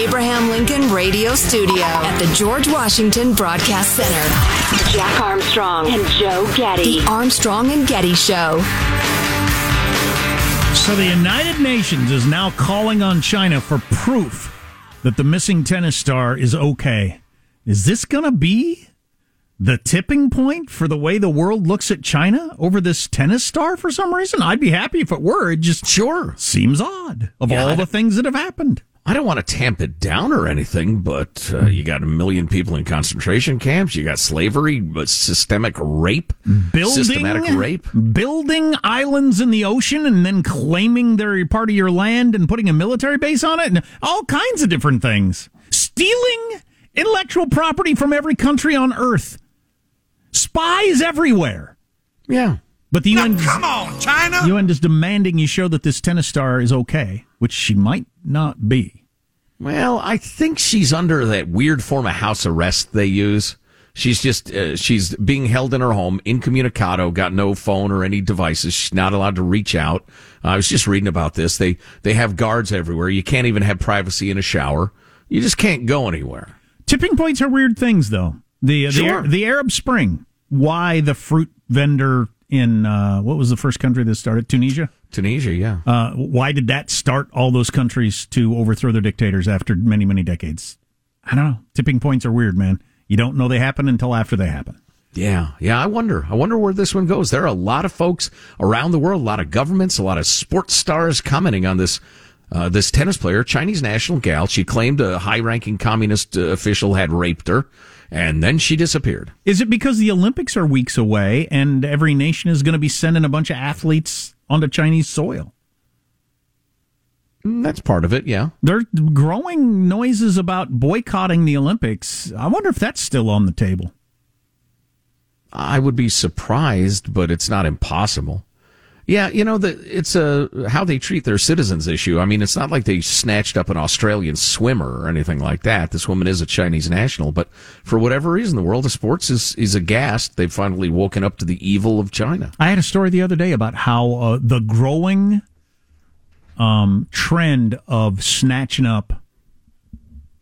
Abraham Lincoln Radio Studio at the George Washington Broadcast Center. Jack Armstrong and Joe Getty. The Armstrong and Getty Show. So the United Nations is now calling on China for proof that the missing tennis star is okay. Is this going to be the tipping point for the way the world looks at China over this tennis star for some reason? I'd be happy if it were. It just sure seems odd of Yeah, all I the things that have happened. I don't want to tamp it down or anything, but uh, you got a million people in concentration camps. You got slavery, but systemic rape, Building systematic rape. building islands in the ocean and then claiming they're part of your land and putting a military base on it and all kinds of different things. Stealing intellectual property from every country on earth. Spies everywhere. Yeah. But the UN Come on, China. UN is demanding you show that this tennis star is okay, which she might not be. Well, I think she's under that weird form of house arrest they use. She's just uh, she's being held in her home incommunicado, got no phone or any devices. She's not allowed to reach out. I was just reading about this. They they have guards everywhere. You can't even have privacy in a shower. You just can't go anywhere. Tipping points are weird things, though. The the, Sure. the Arab Spring. Why the fruit vendor in uh, what was the first country that started Tunisia? Tunisia, yeah. Uh, why did that start all those countries to overthrow their dictators after many many decades? I don't know. Tipping points are weird, man. You don't know they happen until after they happen. Yeah, yeah. I wonder. I wonder where this one goes. There are a lot of folks around the world, a lot of governments, a lot of sports stars commenting on this. Uh, this tennis player, Chinese national gal, she claimed a high-ranking communist uh, official had raped her, and then she disappeared. Is it because the Olympics are weeks away and every nation is going to be sending a bunch of athletes onto Chinese soil? Mm, That's part of it. Yeah. There are growing noises about boycotting the Olympics. I wonder if that's still on the table. I would be surprised, but it's not impossible. Yeah, you know the it's a how they treat their citizens issue. I mean, it's not like they snatched up an Australian swimmer or anything like that. This woman is a Chinese national, but for whatever reason, the world of sports is is aghast. They've finally woken up to the evil of China. I had a story the other day about how uh, the growing um, trend of snatching up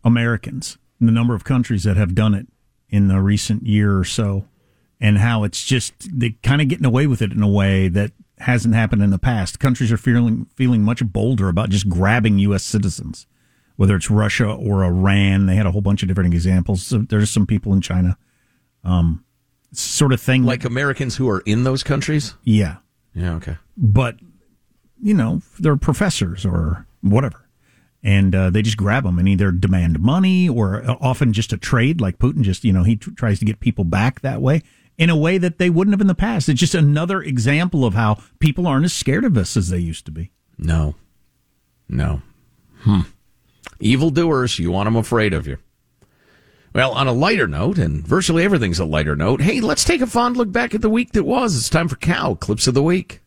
Americans, the number of countries that have done it in the recent year or so, and how it's just they kind of getting away with it in a way that hasn't happened in the past. Countries are feeling feeling much bolder about just grabbing U.S. citizens, whether it's Russia or Iran. They had a whole bunch of different examples. So there's some people in China, um, sort of thing Like Americans who are in those countries. yeah Yeah. Okay. but you know they're professors or whatever and uh, they just grab them and either demand money or often just a trade like putin just you know he tr- tries to get people back that way in a way that they wouldn't have in the past it's just another example of how people aren't as scared of us as they used to be No. No. Hmm. Evil doers, you want them afraid of you. Well, on a lighter note, and virtually everything's a lighter note, hey, let's take a fond look back at the week that was. It's time for Cow Clips of the Week.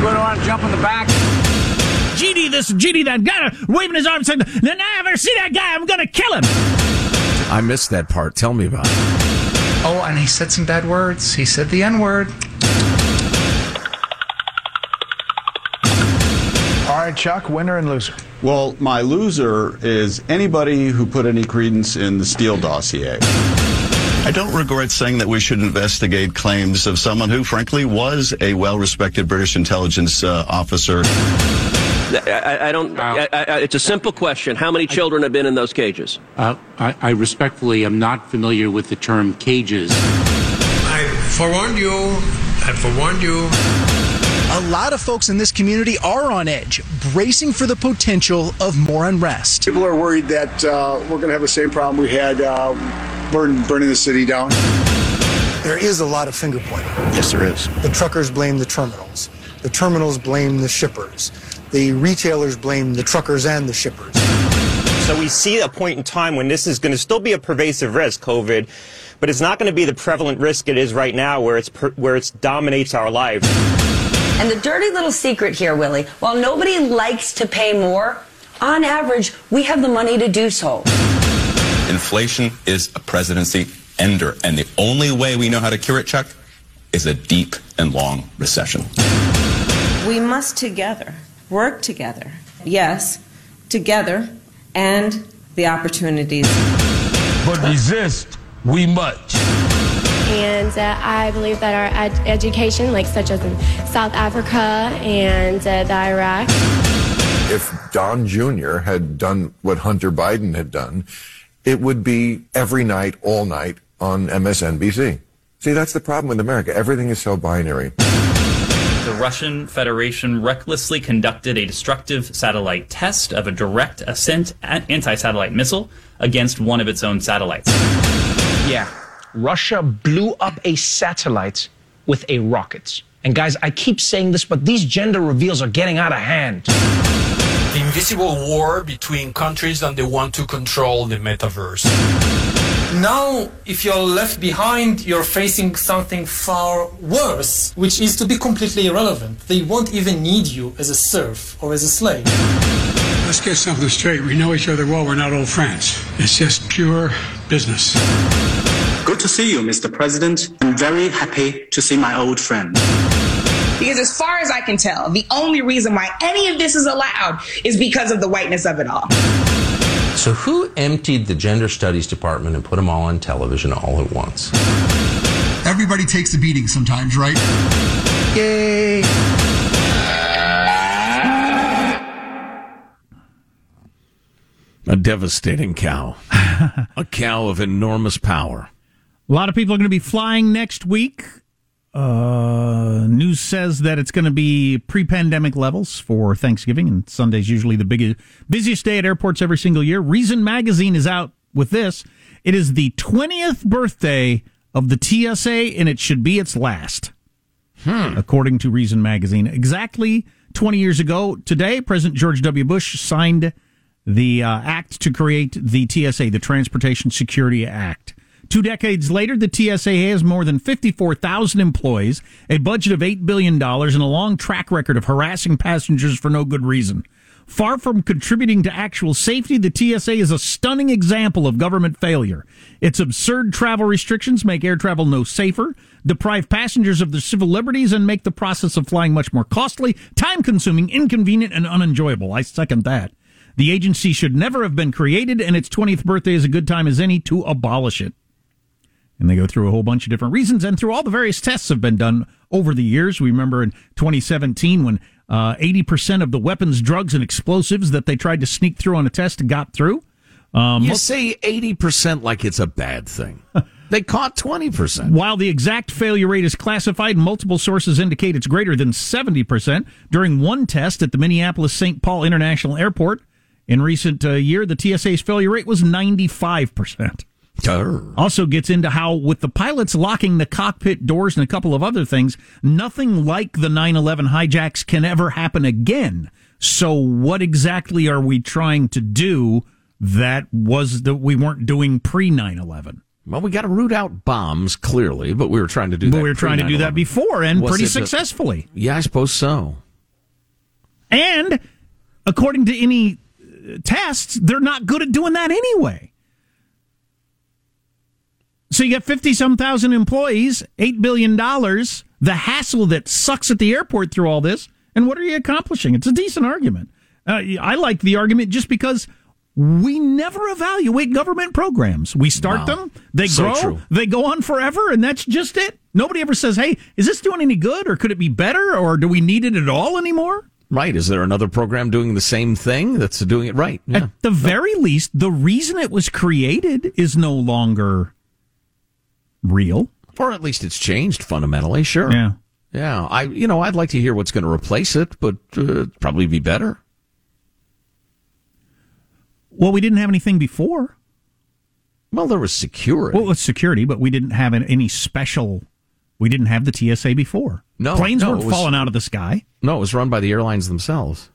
Going on, jump in the back. GD this GD that guy waving his arms saying then I ever see that guy I'm gonna kill him I missed that part. Tell me about it. Oh, and he said some bad words. He said the N word. All right, Chuck, winner and loser. Well, my loser is anybody who put any credence in the Steele dossier. I don't regret saying that we should investigate claims of someone who, frankly, was a well respected British intelligence uh, officer. I, I don't. I, I, it's a simple question. How many children have been in those cages? Uh, I, I respectfully am not familiar with the term cages. I forewarned you. I forewarned you. A lot of folks in this community are on edge, bracing for the potential of more unrest. People are worried that uh, we're going to have the same problem we had uh, burn, burning the city down. There is a lot of finger pointing. Yes, there is. The truckers blame the terminals. The terminals blame the shippers. The retailers blame the truckers and the shippers. So we see a point in time when this is going to still be a pervasive risk, COVID, but it's not going to be the prevalent risk it is right now, where it's per, where it dominates our lives. And the dirty little secret here, Willie, while nobody likes to pay more, on average, we have the money to do so. Inflation is a presidency ender, and the only way we know how to cure it, Chuck, is a deep and long recession. We must together work together. Yes, together and the opportunities. But resist we must. And uh, I believe that our ed- education, like such as in South Africa and uh, the Iraq, If Don Jr. had done what Hunter Biden had done, it would be every night, all night on MSNBC. See, that's the problem with America. Everything is so binary. The Russian Federation recklessly conducted a destructive satellite test of a direct ascent anti satellite missile against one of its own satellites. Yeah, Russia blew up a satellite with a rocket. And guys, I keep saying this, but these gender reveals are getting out of hand. The invisible war between countries and they want to control the metaverse. Now, if you're left behind, you're facing something far worse, which is to be completely irrelevant. They won't even need you as a serf or as a slave. Let's get something straight. We know each other well. We're not old friends. It's just pure business. Good to see you, Mr. President. I'm very happy to see my old friend. Because as far as I can tell, the only reason why any of this is allowed is because of the whiteness of it all. So, who emptied the gender studies department and put them all on television all at once? Everybody takes a beating sometimes, right? Yay! A devastating cow. a cow of enormous power. A lot of people are going to be flying next week. Uh, news says that it's going to be pre-pandemic levels for Thanksgiving, and Sunday's usually the biggest, busiest day at airports every single year. Reason magazine is out with this. It is the 20th birthday of the TSA, and it should be its last, hmm. according to Reason magazine. Exactly 20 years ago today, President George W. Bush signed the uh, act to create the TSA, the Transportation Security Act. Two decades later, the TSA has more than 54,000 employees, a budget of $8 billion, and a long track record of harassing passengers for no good reason. Far from contributing to actual safety, the TSA is a stunning example of government failure. Its absurd travel restrictions make air travel no safer, deprive passengers of their civil liberties, and make the process of flying much more costly, time consuming, inconvenient, and unenjoyable. I second that. The agency should never have been created, and its 20th birthday is a good time as any to abolish it. And they go through a whole bunch of different reasons and through all the various tests have been done over the years. We remember in 2017 when uh, 80% of the weapons, drugs, and explosives that they tried to sneak through on a test got through. Um, you say 80% like it's a bad thing. they caught 20%. While the exact failure rate is classified, multiple sources indicate it's greater than 70%. During one test at the Minneapolis St. Paul International Airport in recent uh, year, the TSA's failure rate was 95%. Also gets into how, with the pilots locking the cockpit doors and a couple of other things, nothing like the 9 11 hijacks can ever happen again. So, what exactly are we trying to do that was that we weren't doing pre 9 11? Well, we got to root out bombs, clearly, but we were trying to do but that. we were trying to do that before and Was pretty it a- successfully. yeah, I suppose so. And according to any uh, tests, they're not good at doing that anyway. So you got 50 some thousand employees, $8 billion, the hassle that sucks at the airport through all this. And what are you accomplishing? It's a decent argument. Uh, I like the argument just because we never evaluate government programs. We start Wow. them, they So grow, true. they go on forever, and that's just it. Nobody ever says, hey, is this doing any good or could it be better or do we need it at all anymore? Right. Is there another program doing the same thing that's doing it right? Yeah. At the very least, the reason it was created is no longer real. Or at least it's changed fundamentally, sure. Yeah. Yeah. I, you know, I'd like to hear what's going to replace it, but uh, probably be better. Well, we didn't have anything before. Well, there was security. Well, it was security, but we didn't have any special. We didn't have the TSA before. No, planes no, weren't was- falling out of the sky. No, it was run by the airlines themselves.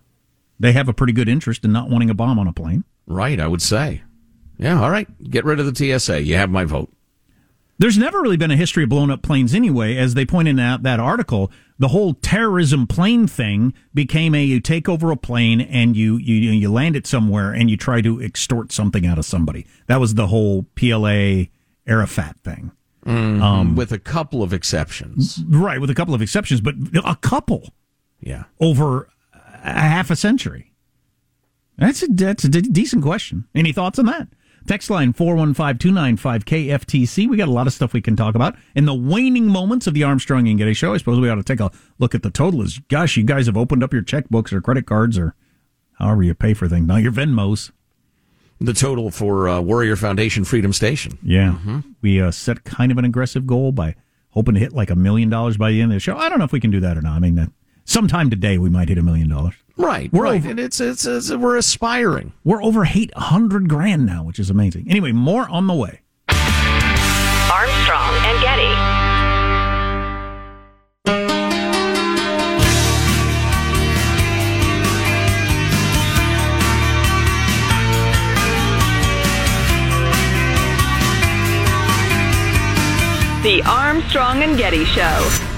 They have a pretty good interest in not wanting a bomb on a plane. Right, I would say. Yeah, all right. Get rid of the TSA. You have my vote. There's never really been a history of blown up planes anyway. As they pointed out that article, the whole terrorism plane thing became a you take over a plane and you you you land it somewhere and you try to extort something out of somebody. That was the whole PLO Arafat thing. Mhm, Um, with a couple of exceptions. Right, with a couple of exceptions, but a couple. Yeah. over a half a century? That's a, that's a decent question. Any thoughts on that? Text line 415-295-KFTC. We got a lot of stuff we can talk about. In the waning moments of the Armstrong and Getty show, I suppose we ought to take a look at the total. Is Gosh, you guys have opened up your checkbooks or credit cards or however you pay for things. Now your Venmos. The total for uh, Warrior Foundation Freedom Station. Yeah. We uh, set kind of an aggressive goal by hoping to hit like a million dollars by the end of the show. I don't know if we can do that or not. I mean, sometime today we might hit a million dollars. Right, We're right. over- and it's, it's, it's we're aspiring. We're over 800 grand now, which is amazing. Anyway, more on the way. Armstrong and Getty. The Armstrong and Getty Show.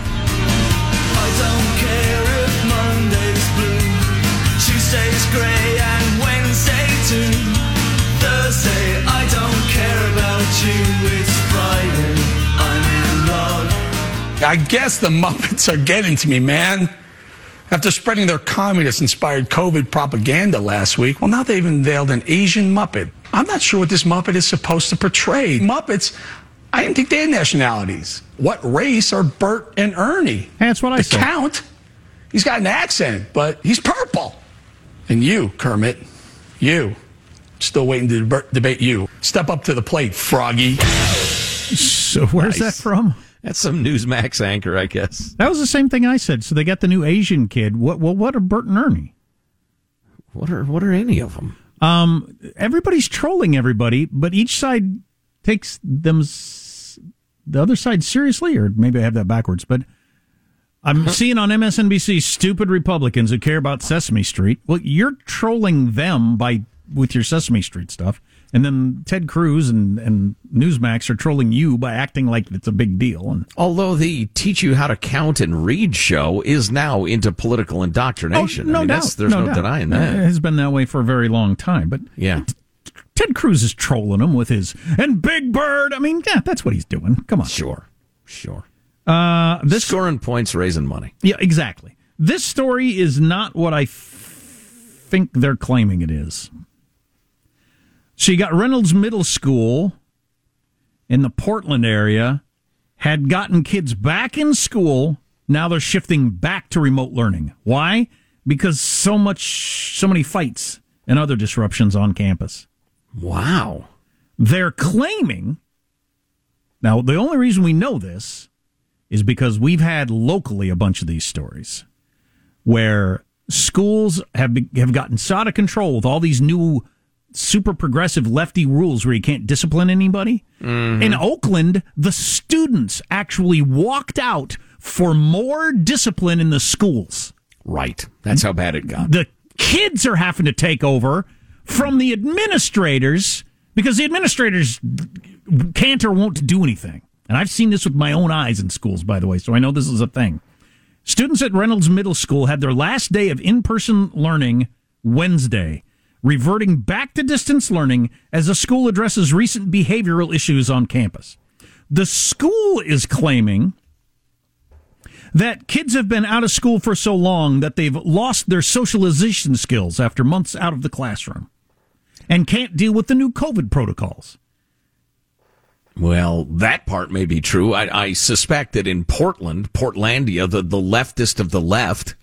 I guess the Muppets are getting to me, man. After spreading their communist inspired COVID propaganda last week, well, now they've unveiled an Asian Muppet. I'm not sure what this Muppet is supposed to portray. Muppets, I didn't think they had nationalities. What race are Bert and Ernie? That's what I the said. Count, he's got an accent, but he's purple. And you, Kermit, you, still waiting to deb- debate you. Step up to the plate, Froggy. So where's that from? That's some Newsmax anchor, I guess. That was the same thing I said. So they got the new Asian kid. What? Well, what are Bert and Ernie? What are what are any of them? Um, everybody's trolling everybody, but each side takes them s- the other side seriously, or maybe I have that backwards. But I'm seeing on MSNBC stupid Republicans who care about Sesame Street. Well, you're trolling them by with your Sesame Street stuff, and then Ted Cruz and and Newsmax are trolling you by acting like it's a big deal. And Although the teach you how to count and read show is now into political indoctrination. Oh, no I mean, doubt. there's no, doubt. denying It that. has been that way for a very long time. But Yeah. Ted Cruz is trolling him with his and Big Bird. I mean, yeah, that's what he's doing. Come on. Sure. Sure. Uh, this Scoring points, raising money. Yeah, exactly. This story is not what I f- think they're claiming it is. So you got Reynolds Middle School in the Portland area had gotten kids back in school. Now they're shifting back to remote learning. Why? Because so much, so many fights and other disruptions on campus. Wow. They're claiming. Now, the only reason we know this is because we've had locally a bunch of these stories where schools have be, have gotten so out of control with all these new super progressive lefty rules where you can't discipline anybody. Mm-hmm. In Oakland, the students actually walked out for more discipline in the schools. Right. That's how bad it got. The kids are having to take over from the administrators because the administrators can't or won't do anything. And I've seen this with my own eyes in schools, by the way, so I know this is a thing. Students at Reynolds Middle School had their last day of in person learning Wednesday, reverting back to distance learning as the school addresses recent behavioral issues on campus. The school is claiming that kids have been out of school for so long that they've lost their socialization skills after months out of the classroom and can't deal with the new COVID protocols. Well, that part may be true. I, I suspect that in Portland, Portlandia, the, the leftist of the left,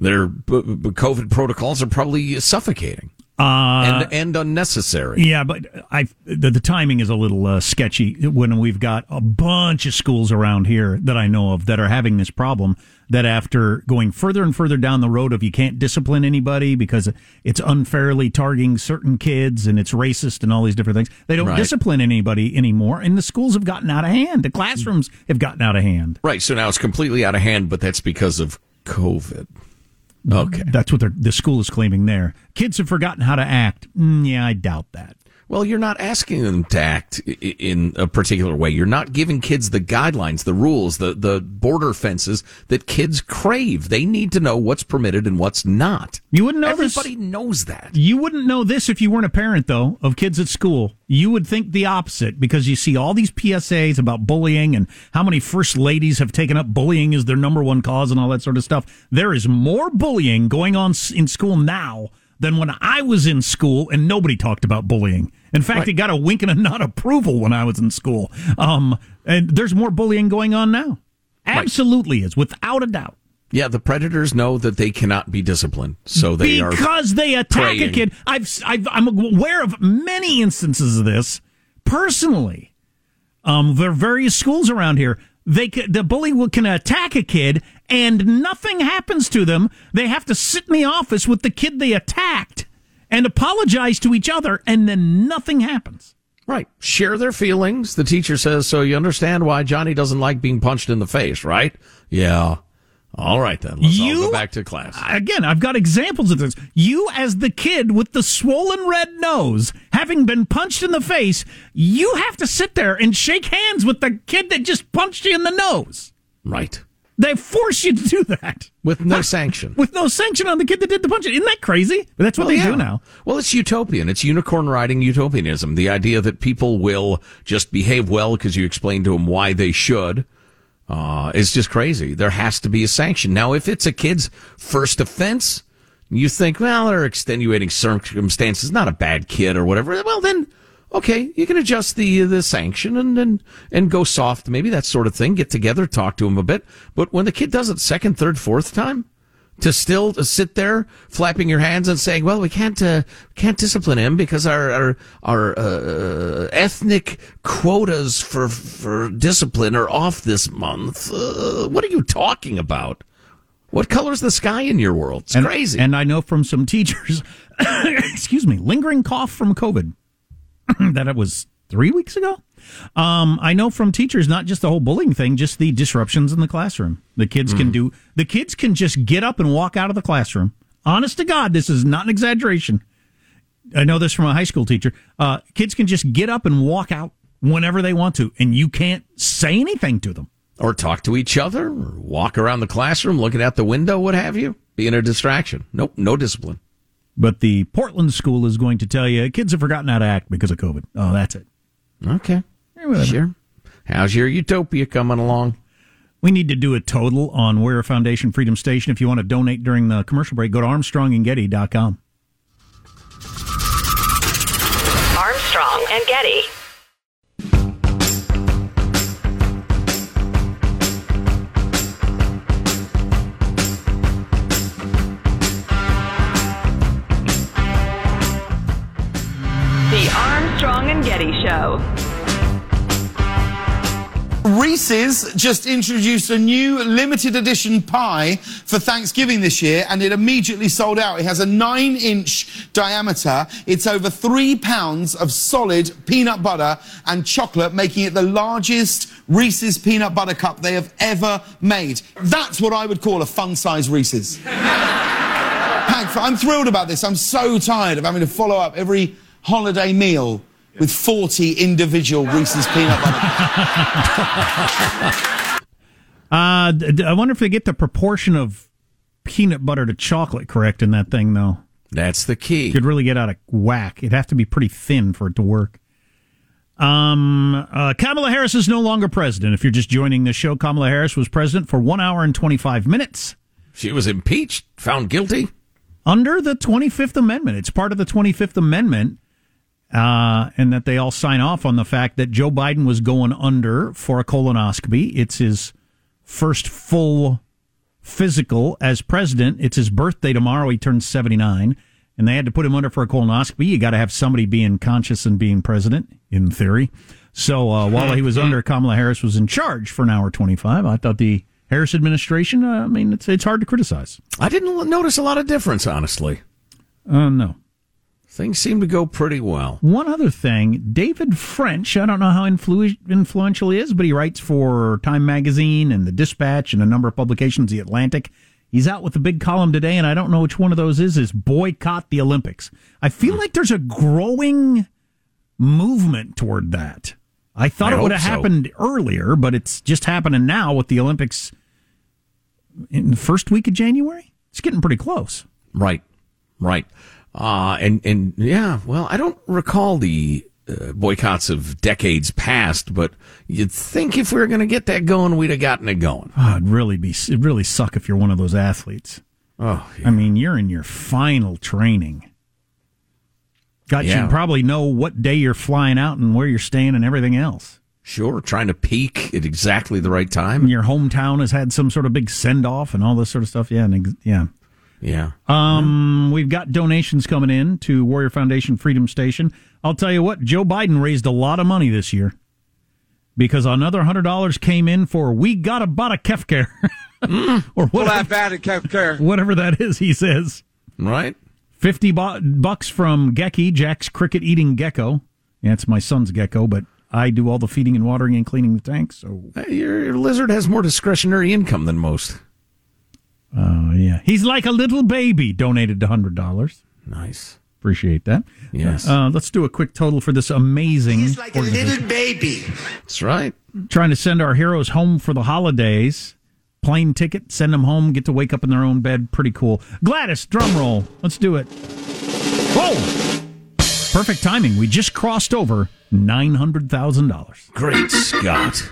their b- b- COVID protocols are probably suffocating Uh, and, and unnecessary. Yeah, but I the, the timing is a little uh, sketchy when we've got a bunch of schools around here that I know of that are having this problem. That after going further and further down the road of you can't discipline anybody because it's unfairly targeting certain kids and it's racist and all these different things, they don't Right. discipline anybody anymore, and the schools have gotten out of hand. The classrooms have gotten out of hand. Right. So now it's completely out of hand, but that's because of COVID. Okay. That's what the school is claiming there. Kids have forgotten how to act. Mm, yeah, I doubt that. Well, you're not asking them to act in a particular way. You're not giving kids the guidelines, the rules, the, the border fences that kids crave. They need to know what's permitted and what's not. You wouldn't know this- Everybody knows that. You wouldn't know this if you weren't a parent, though, of kids at school. You would think the opposite because you see all these PSAs about bullying and how many first ladies have taken up bullying as their number one cause and all that sort of stuff. There is more bullying going on in school now than when I was in school and nobody talked about bullying. In fact, it got a wink and a nod approval when I was in school. Um, and there's more bullying going on now. Absolutely is, without a doubt. Yeah, the predators know that they cannot be disciplined, so they are because they attack a kid. I've, I've I'm aware of many instances of this personally. Um, there are various schools around here. They the bully can attack a kid and nothing happens to them. They have to sit in the office with the kid they attacked and apologize to each other, and then nothing happens. Right. Share their feelings. The teacher says, so you understand why Johnny doesn't like being punched in the face, right? Yeah. All right then. Let's all go back to class. Again, I've got examples of this. You, as the kid with the swollen red nose, having been punched in the face, you have to sit there and shake hands with the kid that just punched you in the nose. Right. They force you to do that With no sanction. with no sanction on the kid that did the punching. Isn't that crazy? But that's what Well, they yeah. do now. Well, it's utopian. It's unicorn riding utopianism. The idea that people will just behave well because you explain to them why they should uh, is just crazy. There has to be a sanction. Now, if it's a kid's first offense, you think, well, there are extenuating circumstances, not a bad kid or whatever. Well, then, okay, you can adjust the the sanction and and and go soft, maybe that sort of thing. Get together, talk to him a bit. But when the kid does it second, third, fourth time, to still to sit there flapping your hands and saying, "Well, we can't uh, can't discipline him because our our, our uh, ethnic quotas for for discipline are off this month." Uh, what are you talking about? What color's the sky in your world? It's and, crazy. And I know from some teachers, excuse me, lingering cough from COVID. that it was three weeks ago. Um, I know from teachers, not just the whole bullying thing, just the disruptions in the classroom. The kids can do, the kids can just get up and walk out of the classroom. Honest to God, this is not an exaggeration. I know this from a high school teacher. Uh, kids can just get up and walk out whenever they want to, and you can't say anything to them. or talk to each other, or walk around the classroom, looking out the window, what have you. Being a distraction. Nope, no discipline. But the Portland school is going to tell you kids have forgotten how to act because of COVID. Oh, that's it. Okay. whatever. Sure. How's your utopia coming along? We need to do a total on Warrior Foundation Freedom Station. If you want to donate during the commercial break, go to armstrongandgetty.com. Armstrong and Getty. Show. Reese's just introduced a new limited edition pie for Thanksgiving this year, and it immediately sold out. It has a nine inch diameter. It's over three pounds of solid peanut butter and chocolate, making it the largest Reese's peanut butter cup they have ever made. That's what I would call a fun size Reese's. I'm thrilled about this. I'm so tired of having to follow up every holiday meal with 40 individual Reese's peanut butter Uh, d- d- I wonder if they get the proportion of peanut butter to chocolate correct in that thing, though. That's the key. Could really get out of whack. It'd have to be pretty thin for it to work. Um, uh, Kamala Harris is no longer president. If you're just joining the show, Kamala Harris was president for one hour and 25 minutes. She was impeached, found guilty. Under the 25th Amendment. It's part of the 25th Amendment. Uh, and that they all sign off on the fact that Joe Biden was going under for a colonoscopy. It's his first full physical as president. It's his birthday tomorrow. He turns 79. And they had to put him under for a colonoscopy. You got to have somebody being conscious and being president, in theory. So uh, while he was under, Kamala Harris was in charge for an hour 25. I thought the Harris administration, uh, I mean, it's, it's hard to criticize. I didn't notice a lot of difference, honestly. Uh, no. Things seem to go pretty well. One other thing, David French, I don't know how influ- influential he is, but he writes for Time Magazine and The Dispatch and a number of publications, The Atlantic. He's out with a big column today, and I don't know which one of those is, is boycott the Olympics. I feel like there's a growing movement toward that. I thought I it would have so. happened earlier, but it's just happening now with the Olympics in the first week of January. It's getting pretty close. Right, right. Uh, and and yeah, well, I don't recall the uh, boycotts of decades past, but you'd think if we were going to get that going, we'd have gotten it going. Oh, it'd really be it'd really suck if you're one of those athletes. Oh, I mean, you're in your final training. Got Yeah. you probably know what day you're flying out and where you're staying and everything else. Sure, trying to peak at exactly the right time. And your hometown has had some sort of big send off and all this sort of stuff. Yeah, and yeah. Yeah. Um, we've got donations coming in to Warrior Foundation Freedom Station. I'll tell you what, Joe Biden raised a lot of money this year because another hundred dollars came in for we got a bought a Kefker or Pull whatever, that bat at Kev Care. whatever that is. He says right. fifty bu- bucks from Gecky Jack's cricket eating gecko. Yeah, it's my son's gecko, but I do all the feeding and watering and cleaning the tanks. So Hey, Your, your lizard has more discretionary income than most. Uh, yeah. He's like a little baby. Donated to hundred dollars. Nice. Appreciate that. Yes. Uh, let's do a quick total for this amazing. He's like a little baby. That's right. Trying to send our heroes home for the holidays. Plane ticket, send them home, get to wake up in their own bed. Pretty cool. Gladys, drum roll. Let's do it. Whoa! Perfect timing. We just crossed over nine hundred thousand dollars. Great Scott.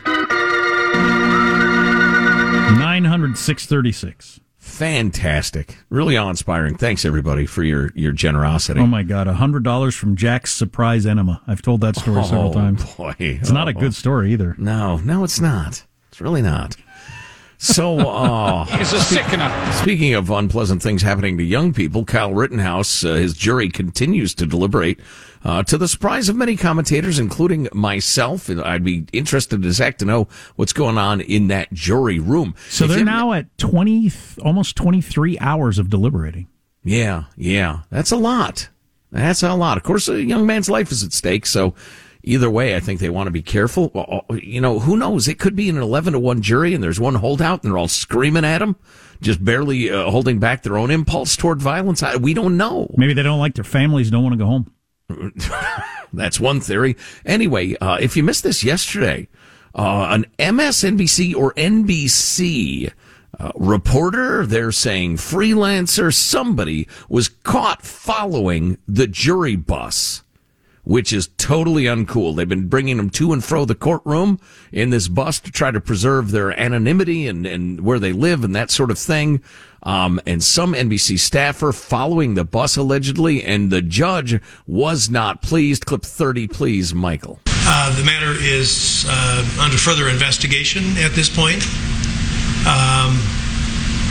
Nine hundred six thirty six. Fantastic. Really awe inspiring. Thanks, everybody, for your, your generosity. Oh my God! A hundred dollars from Jack's surprise enema. I've told that story several Oh, times. boy. It's not a Oh. good story either. No, no, it's not. It's really not. So, uh, He's a sickener. Speaking of unpleasant things happening to young people, Kyle Rittenhouse, uh, his jury continues to deliberate. Uh, to the surprise of many commentators, including myself, I'd be interested as heck to know what's going on in that jury room. So If they're now at twenty, almost twenty three hours of deliberating. Yeah, yeah, that's a lot. That's a lot. Of course, a young man's life is at stake, so either way, I think they want to be careful. Uh, You know, who knows? It could be an eleven to one jury, and there's one holdout, and they're all screaming at him, just barely uh, holding back their own impulse toward violence. I, we don't know. Maybe they don't like their families, don't want to go home. That's one theory. Anyway, uh, if you missed this yesterday, uh, an MSNBC or NBC uh, reporter, they're saying freelancer, somebody was caught following the jury bus. Which is totally uncool. They've been bringing them to and fro the courtroom in this bus to try to preserve their anonymity and, and where they live and that sort of thing. Um, and some NBC staffer following the bus allegedly, and the judge was not pleased. Clip 30, please, Michael. Uh, the matter is uh, under further investigation at this point. Um,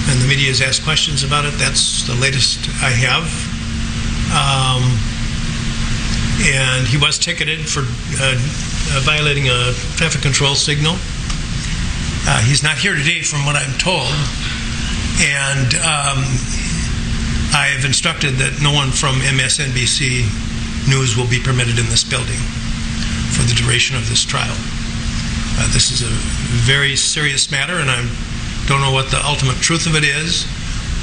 and the media has asked questions about it. That's the latest I have. Um, and he was ticketed for uh, uh, violating a traffic control signal. Uh, he's not here today, from what I'm told. And um, I have instructed that no one from MSNBC News will be permitted in this building for the duration of this trial. Uh, this is a very serious matter, and I don't know what the ultimate truth of it is,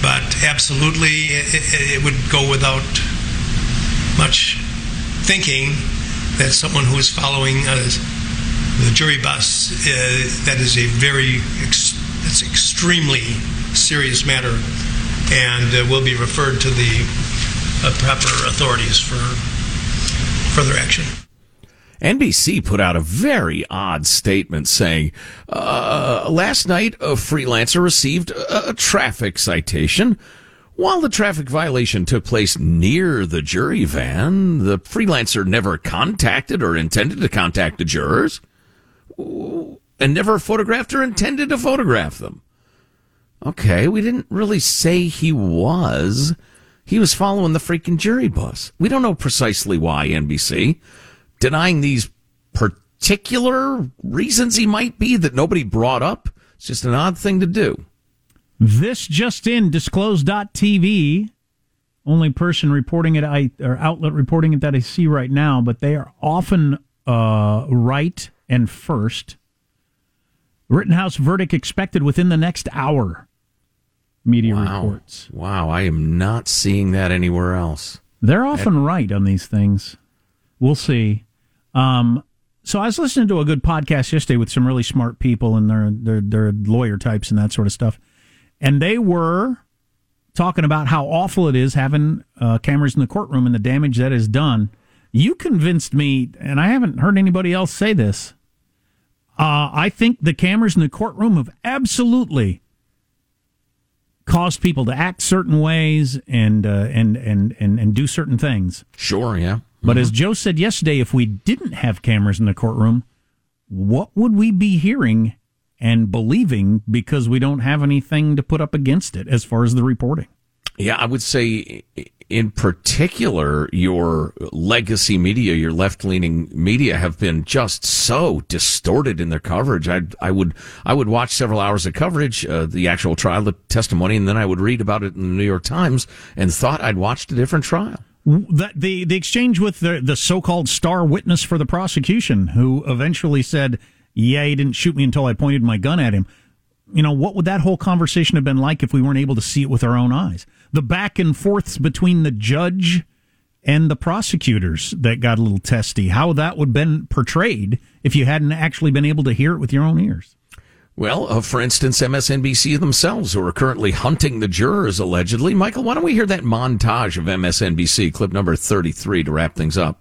but absolutely it, it would go without much thinking that someone who is following uh, the jury bus, uh, that is a very, ex- that's extremely serious matter, and uh, will be referred to the uh, proper authorities for further action. NBC put out a very odd statement saying, uh, last night a freelancer received a, a traffic citation. While the traffic violation took place near the jury van, the freelancer never contacted or intended to contact the jurors and never photographed or intended to photograph them. Okay, we didn't really say he was. He was following the freaking jury bus. We don't know precisely why NBC denying these particular reasons he might be that nobody brought up. It's just an odd thing to do. This just in, disclose.tv, only person reporting it, I or outlet reporting it that I see right now, but they are often uh, right and first. Rittenhouse verdict expected within the next hour. Media Wow. reports. Wow, I am not seeing that anywhere else. They're often right on these things. We'll see. Um, so I was listening to a good podcast yesterday with some really smart people and their their their lawyer types and that sort of stuff, and they were talking about how awful it is having uh, cameras in the courtroom and the damage that is done. You convinced me, and I haven't heard anybody else say this. Uh, I think the cameras in the courtroom have absolutely caused people to act certain ways and uh, and, and and and do certain things. Sure, yeah. But as Joe said yesterday, if we didn't have cameras in the courtroom, what would we be hearing and believing because we don't have anything to put up against it as far as the reporting? Yeah, I would say in particular, your legacy media, your left leaning media have been just so distorted in their coverage. I, I would, I would watch several hours of coverage, uh, the actual trial, the testimony, and then I would read about it in the New York Times and thought I'd watched a different trial. That the the exchange with the the so-called star witness for the prosecution, who eventually said, "Yeah, he didn't shoot me until I pointed my gun at him." You know, what would that whole conversation have been like if we weren't able to see it with our own eyes? The back and forths between the judge and the prosecutors that got a little testy. How that would have been portrayed if you hadn't actually been able to hear it with your own ears. Well, uh, for instance, MSNBC themselves, who are currently hunting the jurors allegedly. Michael, why don't we hear that montage of MSNBC, clip number 33, to wrap things up?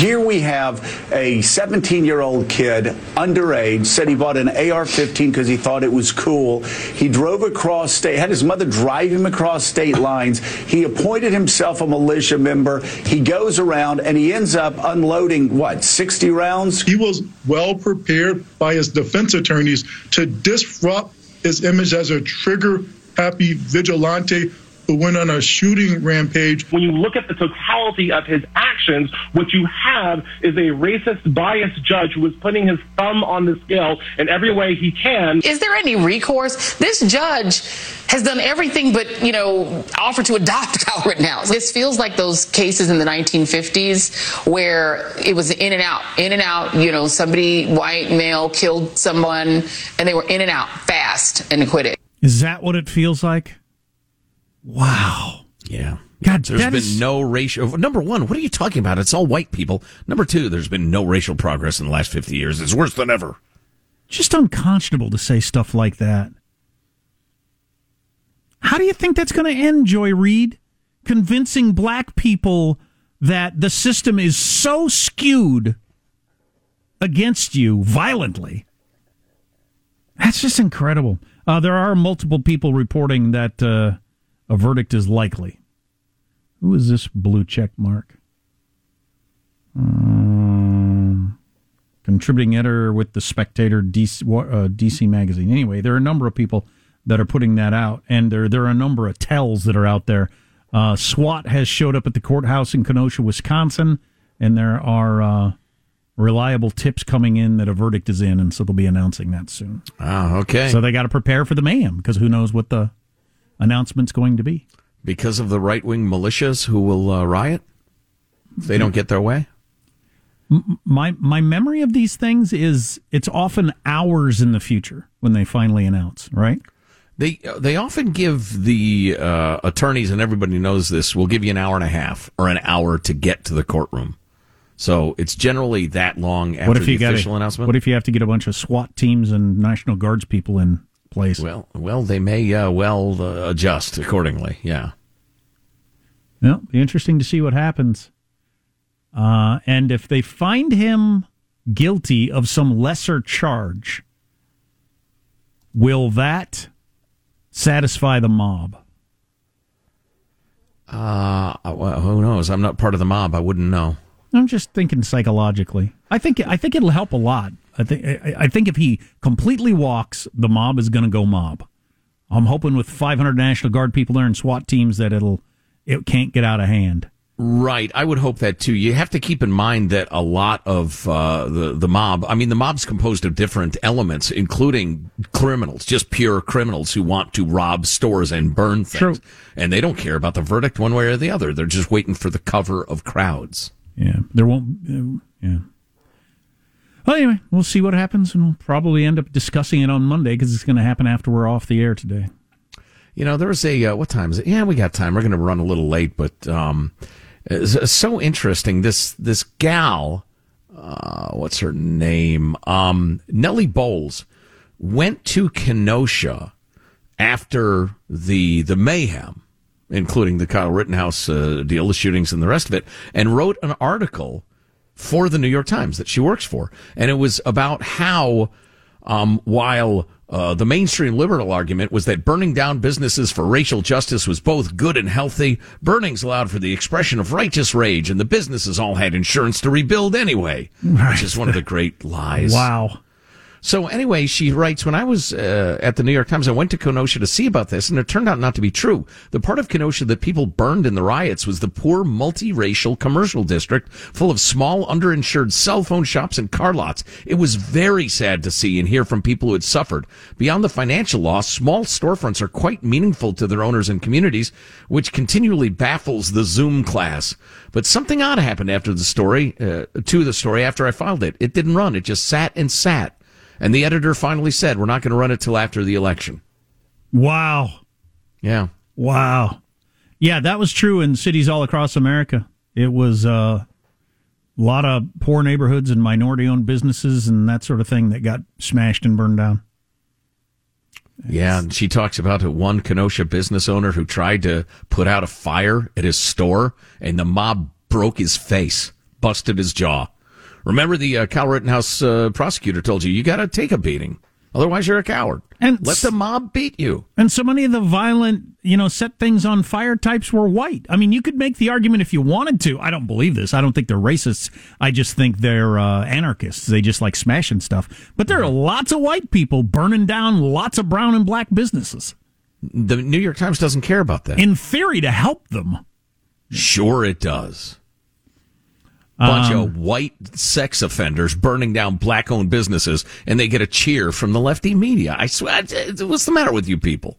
Here we have a 17 year old kid, underage, said he bought an AR 15 because he thought it was cool. He drove across state, had his mother drive him across state lines. He appointed himself a militia member. He goes around and he ends up unloading, what, 60 rounds? He was well prepared by his defense attorneys to disrupt his image as a trigger happy vigilante who went on a shooting rampage. When you look at the totality of his actions, what you have is a racist, biased judge who is putting his thumb on the scale in every way he can. Is there any recourse? This judge has done everything but, you know, offer to adopt Kyle Rittenhouse. This feels like those cases in the 1950s where it was in and out, in and out, you know, somebody, white male, killed someone, and they were in and out fast and acquitted. Is that what it feels like? Wow. Yeah. God, there's been is- no racial. Number one, what are you talking about? It's all white people. Number two, there's been no racial progress in the last 50 years. It's worse than ever. just unconscionable to say stuff like that. How do you think that's going to end, Joy Reid? Convincing black people that the system is so skewed against you violently. That's just incredible. Uh, there are multiple people reporting that uh, a verdict is likely. Who is this blue check mark? Um, contributing editor with the Spectator DC, uh, DC magazine. Anyway, there are a number of people that are putting that out, and there there are a number of tells that are out there. Uh, SWAT has showed up at the courthouse in Kenosha, Wisconsin, and there are uh, reliable tips coming in that a verdict is in, and so they'll be announcing that soon. Oh, okay. So they got to prepare for the mayhem because who knows what the announcement's going to be. Because of the right wing militias who will uh, riot if they don't get their way? My my memory of these things is it's often hours in the future when they finally announce, right? They they often give the uh, attorneys, and everybody knows this, will give you an hour and a half or an hour to get to the courtroom. So it's generally that long after what if you the official announcement. What if you have to get a bunch of SWAT teams and National Guards people in place? Well, well, they may uh, well uh, adjust accordingly. Yeah. Well, be interesting to see what happens. Uh, and if they find him guilty of some lesser charge, will that satisfy the mob? Uh, well, who knows? I'm not part of the mob. I wouldn't know. I'm just thinking psychologically. I think I think it'll help a lot. I think I, think if he completely walks, the mob is going to go mob. I'm hoping with 500 National Guard people there and SWAT teams that it'll it can't get out of hand. Right. I would hope that too. You have to keep in mind that a lot of uh, the the mob. I mean, the mob's composed of different elements, including criminals, just pure criminals who want to rob stores and burn things, True. and they don't care about the verdict one way or the other. They're just waiting for the cover of crowds. Yeah, there won't. Yeah. Anyway, we'll see what happens, and we'll probably end up discussing it on Monday because it's going to happen after we're off the air today. You know, there was a uh, what time is it? Yeah, we got time. We're going to run a little late, but um, so interesting. This this gal uh, what's her name? Um, Nellie Bowles went to Kenosha after the the mayhem, including the Kyle Rittenhouse uh, deal, the shootings, and the rest of it, and wrote an article for the New York Times that she works for, and it was about how um, while uh, the mainstream liberal argument was that burning down businesses for racial justice was both good and healthy. Burnings allowed for the expression of righteous rage, and the businesses all had insurance to rebuild anyway, which is one of the great lies. Wow. So anyway, she writes, when I was uh, at the New York Times, I went to Kenosha to see about this, and it turned out not to be true. The part of Kenosha that people burned in the riots was the poor multiracial commercial district full of small, underinsured cell phone shops and car lots. It was very sad to see and hear from people who had suffered. Beyond the financial loss, small storefronts are quite meaningful to their owners and communities, which continually baffles the Zoom class. But something odd happened after the story, uh, to the story after I filed it. It didn't run. It just sat and sat. And the editor finally said, we're not going to run it till after the election. Wow. Yeah. Wow. Yeah, that was true in cities all across America. It was uh, a lot of poor neighborhoods and minority owned businesses and that sort of thing that got smashed and burned down. Yeah, and she talks about one Kenosha business owner who tried to put out a fire at his store, and the mob broke his face, busted his jaw. Remember, the uh, Kyle Rittenhouse uh, prosecutor told you you got to take a beating, otherwise you're a coward. And let the mob beat you. And so many of the violent, you know, set things on fire types were white. I mean, you could make the argument if you wanted to. I don't believe this. I don't think they're racists. I just think they're uh, anarchists. They just like smashing stuff. But there are lots of white people burning down lots of brown and black businesses. The New York Times doesn't care about that. In theory, to help them. Sure, it does. Bunch Um, of white sex offenders burning down black owned businesses, and they get a cheer from the lefty media. I swear, what's the matter with you people?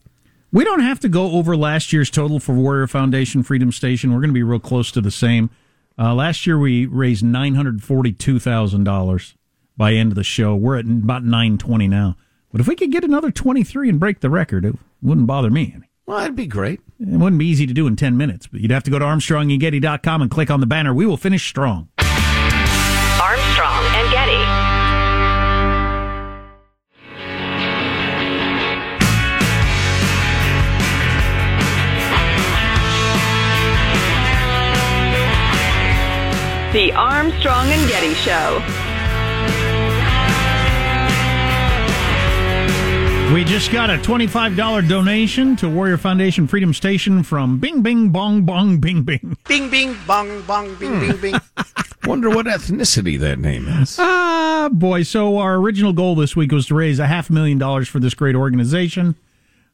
We don't have to go over last year's total for Warrior Foundation Freedom Station. We're going to be real close to the same. Uh, last year we raised nine hundred forty-two thousand dollars by end of the show. We're at about nine twenty now. But if we could get another twenty-three and break the record, it wouldn't bother me any. Well, that'd be great. It wouldn't be easy to do in ten minutes, but you'd have to go to ArmstrongandGetty.com and click on the banner. We will finish strong. The Armstrong and Getty Show. We just got a $25 donation to Warrior Foundation Freedom Station from Bing Bing Bong Bong Bing Bing. Bing, bing, bong, bong, bing, bing, bing. Wonder what ethnicity that name is. Ah, boy. So our original goal this week was to raise a half million dollars for this great organization.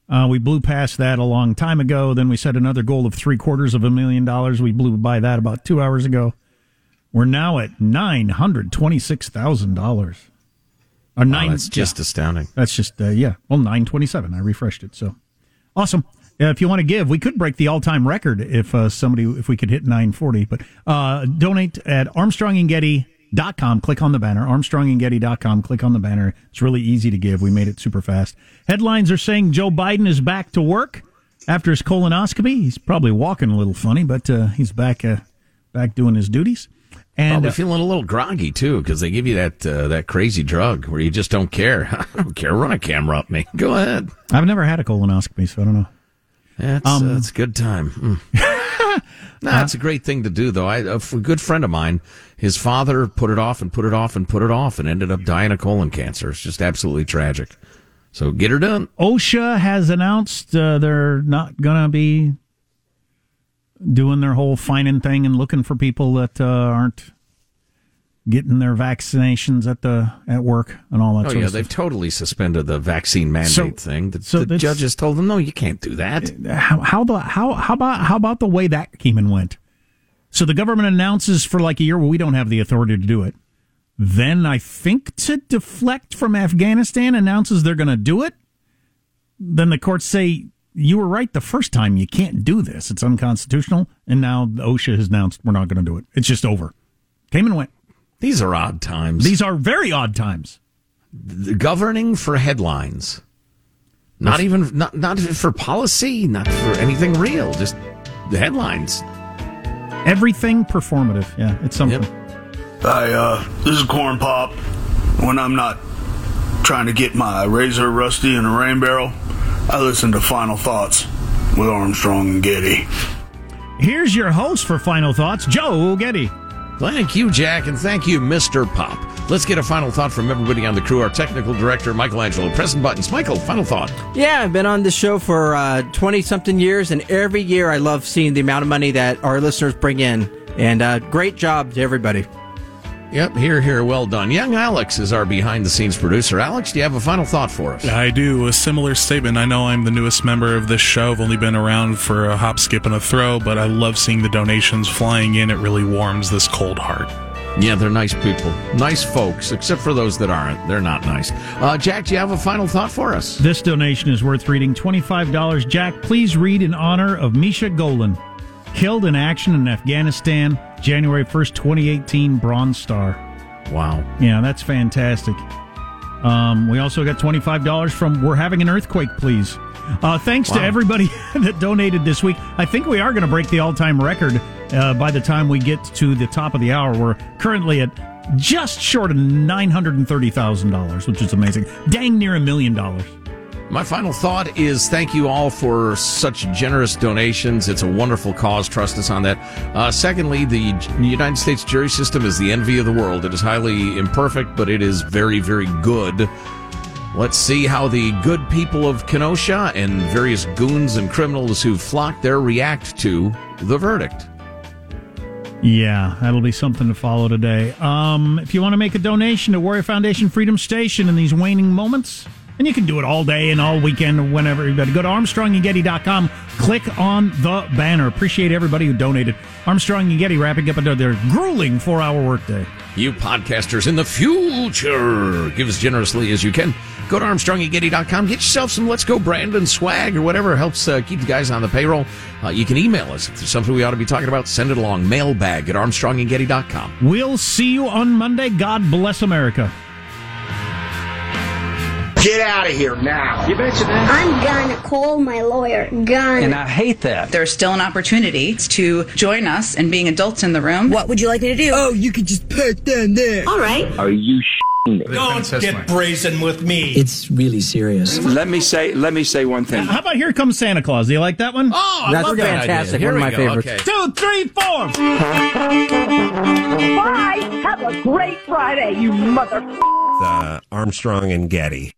Uh, we blew past that a long time ago. Then we set another goal of three quarters of a million dollars. We blew by that about two hours ago. We're now at nine hundred twenty-six thousand dollars. Or Wow, nine, that's just yeah. astounding. That's just uh, yeah. Well, nine twenty-seven. I refreshed it. So awesome. Uh, if you want to give, we could break the all-time record if uh, somebody if we could hit nine forty. But uh, donate at ArmstrongandGetty.com. Click on the banner. ArmstrongandGetty.com. Click on the banner. It's really easy to give. We made it super fast. Headlines are saying Joe Biden is back to work after his colonoscopy. He's probably walking a little funny, but uh, he's back uh, back doing his duties. And Probably uh, feeling a little groggy too, because they give you that uh, that crazy drug where you just don't care. I don't care. Run a camera up me. Go ahead. I've never had a colonoscopy, so I don't know. That's Um, uh, that's a good time. Mm. no, it's a great thing to do, though. I, a good friend of mine, his father put it off and put it off and put it off, and ended up dying of colon cancer. It's just absolutely tragic. So get her done. OSHA has announced uh, they're not going to be doing their whole finding thing and looking for people that uh, aren't getting their vaccinations at the at work and all that Oh sort yeah, they've totally suspended the vaccine mandate So- thing. The, so the judges told them, no, you can't do that. How how the how how about how about the way that came and went? So the government announces for like a year, well, we don't have the authority to do it. Then I think to deflect from Afghanistan announces they're going to do it. Then the courts say you were right the first time. You can't do this. It's unconstitutional. And now OSHA has announced we're not going to do it. It's just over. Came and went. These are odd times. These are very odd times. The governing for headlines, not even not not for policy, not for anything real. Just the headlines. Everything performative. Yeah, it's something. I, uh, this is Corn Pop. When I'm not trying to get my razor rusty in a rain barrel, I listen to Final Thoughts with Armstrong and Getty. Here's your host for Final Thoughts, Joe Getty. Thank you, Jack, and thank you, Mr. Pop. Let's get a final thought from everybody on the crew. Our technical director, Michelangelo. pressing buttons. Michael, final thought. Yeah, I've been on this show for 20 something years, and every year I love seeing the amount of money that our listeners bring in. And uh, great job to everybody. Yep, hear, hear, well done. Young Alex is our behind the scenes producer. Alex, do you have a final thought for us? I do. A similar statement. I know I'm the newest member of this show. I've only been around for a hop, skip, and a throw, but I love seeing the donations flying in. It really warms this cold heart. Yeah, they're nice people. Nice folks, except for those that aren't. They're not nice. Uh, Jack, do you have a final thought for us? This donation is worth reading $25. Jack, please read in honor of Misha Golan, killed in action in Afghanistan, January 1st, 2018, Bronze Star. Wow. Yeah, that's fantastic. Um, we also got $25 from We're Having an Earthquake, Please. Uh, thanks to everybody that donated this week. I think we are going to break the all time record uh, by the time we get to the top of the hour. We're currently at just short of $930,000, which is amazing. Dang near a million dollars. My final thought is thank you all for such generous donations. It's a wonderful cause. Trust us on that. Uh, secondly, the United States jury system is the envy of the world. It is highly imperfect, but it is very, very good. Let's see how the good people of Kenosha and various goons and criminals who flocked there react to the verdict. Yeah, that'll be something to follow today. Um, if you want to make a donation to Warrior Foundation Freedom Station in these waning moments, and you can do it all day and all weekend or whenever, to go to ArmstrongandGetty.com, click on the banner. Appreciate everybody who donated. Armstrong and Getty wrapping up another grueling four hour workday. You podcasters in the future, give as generously as you can. Go to ArmstrongandGetty.com. Get yourself some Let's Go Brandon swag or whatever helps uh, keep the guys on the payroll. Uh, you can email us if there's something we ought to be talking about. Send it along. Mailbag at ArmstrongandGetty.com. We'll see you on Monday. God bless America. Get out of here now. You betcha, I'm gonna call my lawyer. Gun. And I hate that. There's still an opportunity to join us in being adults in the room. What would you like me to do? Oh, you could just park down there. All right. Are you Don't get brazen with me. It's really serious. Let me say let me say one thing. How about Here Comes Santa Claus? Do you like that one? Oh, I That's love that fantastic. idea. One of Here my we go. favorites. Okay. Two, three, four. Bye. Have a great Friday, you mother. uh, Armstrong and Getty.